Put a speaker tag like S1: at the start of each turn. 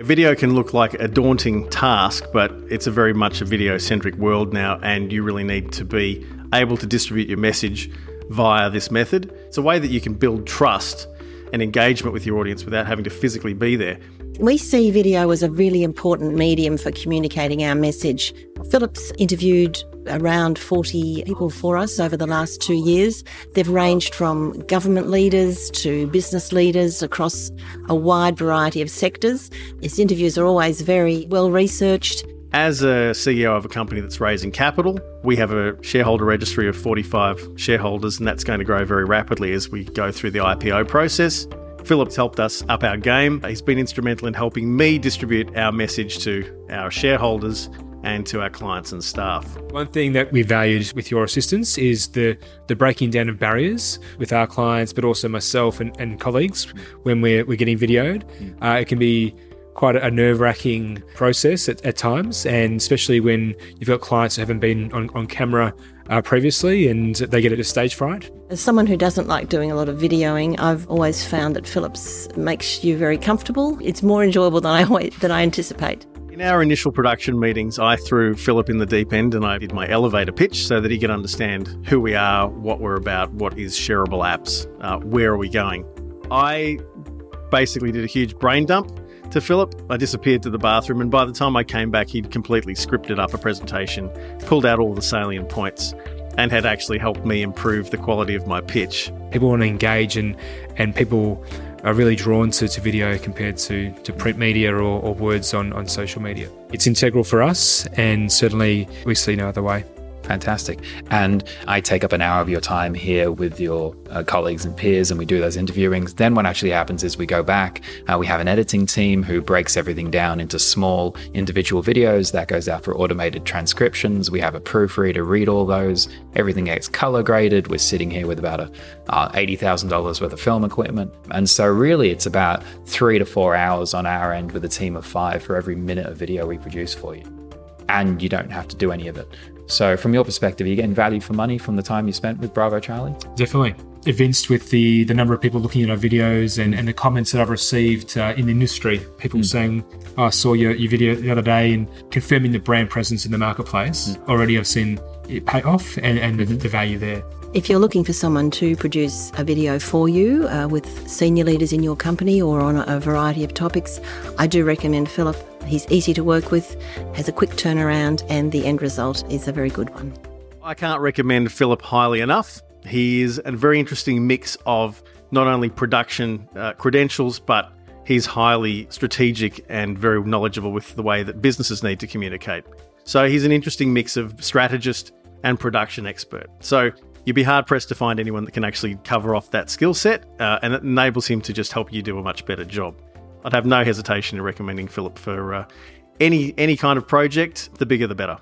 S1: Video can look like a daunting task, but it's a very much a video centric world now, and you really need to be able to distribute your message via this method. It's a way that you can build trust and engagement with your audience without having to physically be there.
S2: We see video as a really important medium for communicating our message. Philip's interviewed around 40 people for us over the last two years. They've ranged from government leaders to business leaders across a wide variety of sectors. His interviews are always very well researched.
S1: As a CEO of a company that's raising capital, we have a shareholder registry of 45 shareholders, and that's going to grow very rapidly as we go through the IPO process. Philip's helped us up our game. He's been instrumental in helping me distribute our message to our shareholders and to our clients and staff.
S3: One thing that we valued with your assistance is the, the breaking down of barriers with our clients, but also myself and, and colleagues when we're, we're getting videoed. Uh, it can be quite a nerve wracking process at, at, times, and especially when you've got clients who haven't been on, on camera uh, previously and they get it a stage fright.
S2: As someone who doesn't like doing a lot of videoing, I've always found that Philips makes you very comfortable. It's more enjoyable than I, than I anticipate.
S1: In our initial production meetings, I threw Philip in the deep end and I did my elevator pitch so that he could understand who we are, what we're about, what is shareable apps, uh, where are we going. I basically did a huge brain dump to Philip. I disappeared to the bathroom, and by the time I came back, he'd completely scripted up a presentation, pulled out all the salient points, and had actually helped me improve the quality of my pitch.
S3: People want to engage, and, and people are really drawn to, to video compared to, to print media or, or words on, on social media. It's integral for us, and certainly we see no other way.
S4: Fantastic. And I take up an hour of your time here with your uh, colleagues and peers, and we do those interviewings. Then, what actually happens is we go back, uh, we have an editing team who breaks everything down into small individual videos that goes out for automated transcriptions. We have a proofreader read all those. Everything gets color graded. We're sitting here with about a, uh, $80,000 worth of film equipment. And so, really, it's about three to four hours on our end with a team of five for every minute of video we produce for you. And you don't have to do any of it. So, from your perspective, are you getting value for money from the time you spent with Bravo Charlie?
S3: Definitely. Evinced with the, the number of people looking at our videos and, and the comments that I've received uh, in the industry. People mm. saying, oh, I saw your, your video the other day and confirming the brand presence in the marketplace. Mm. Already I've seen pay off and, and the, the value there.
S2: If you're looking for someone to produce a video for you uh, with senior leaders in your company or on a variety of topics, I do recommend Philip. He's easy to work with, has a quick turnaround, and the end result is a very good one.
S1: I can't recommend Philip highly enough. He is a very interesting mix of not only production uh, credentials, but he's highly strategic and very knowledgeable with the way that businesses need to communicate. So he's an interesting mix of strategist and production expert. So you'd be hard pressed to find anyone that can actually cover off that skill set, uh, and it enables him to just help you do a much better job. I'd have no hesitation in recommending Philip for uh, any any kind of project. The bigger, the better.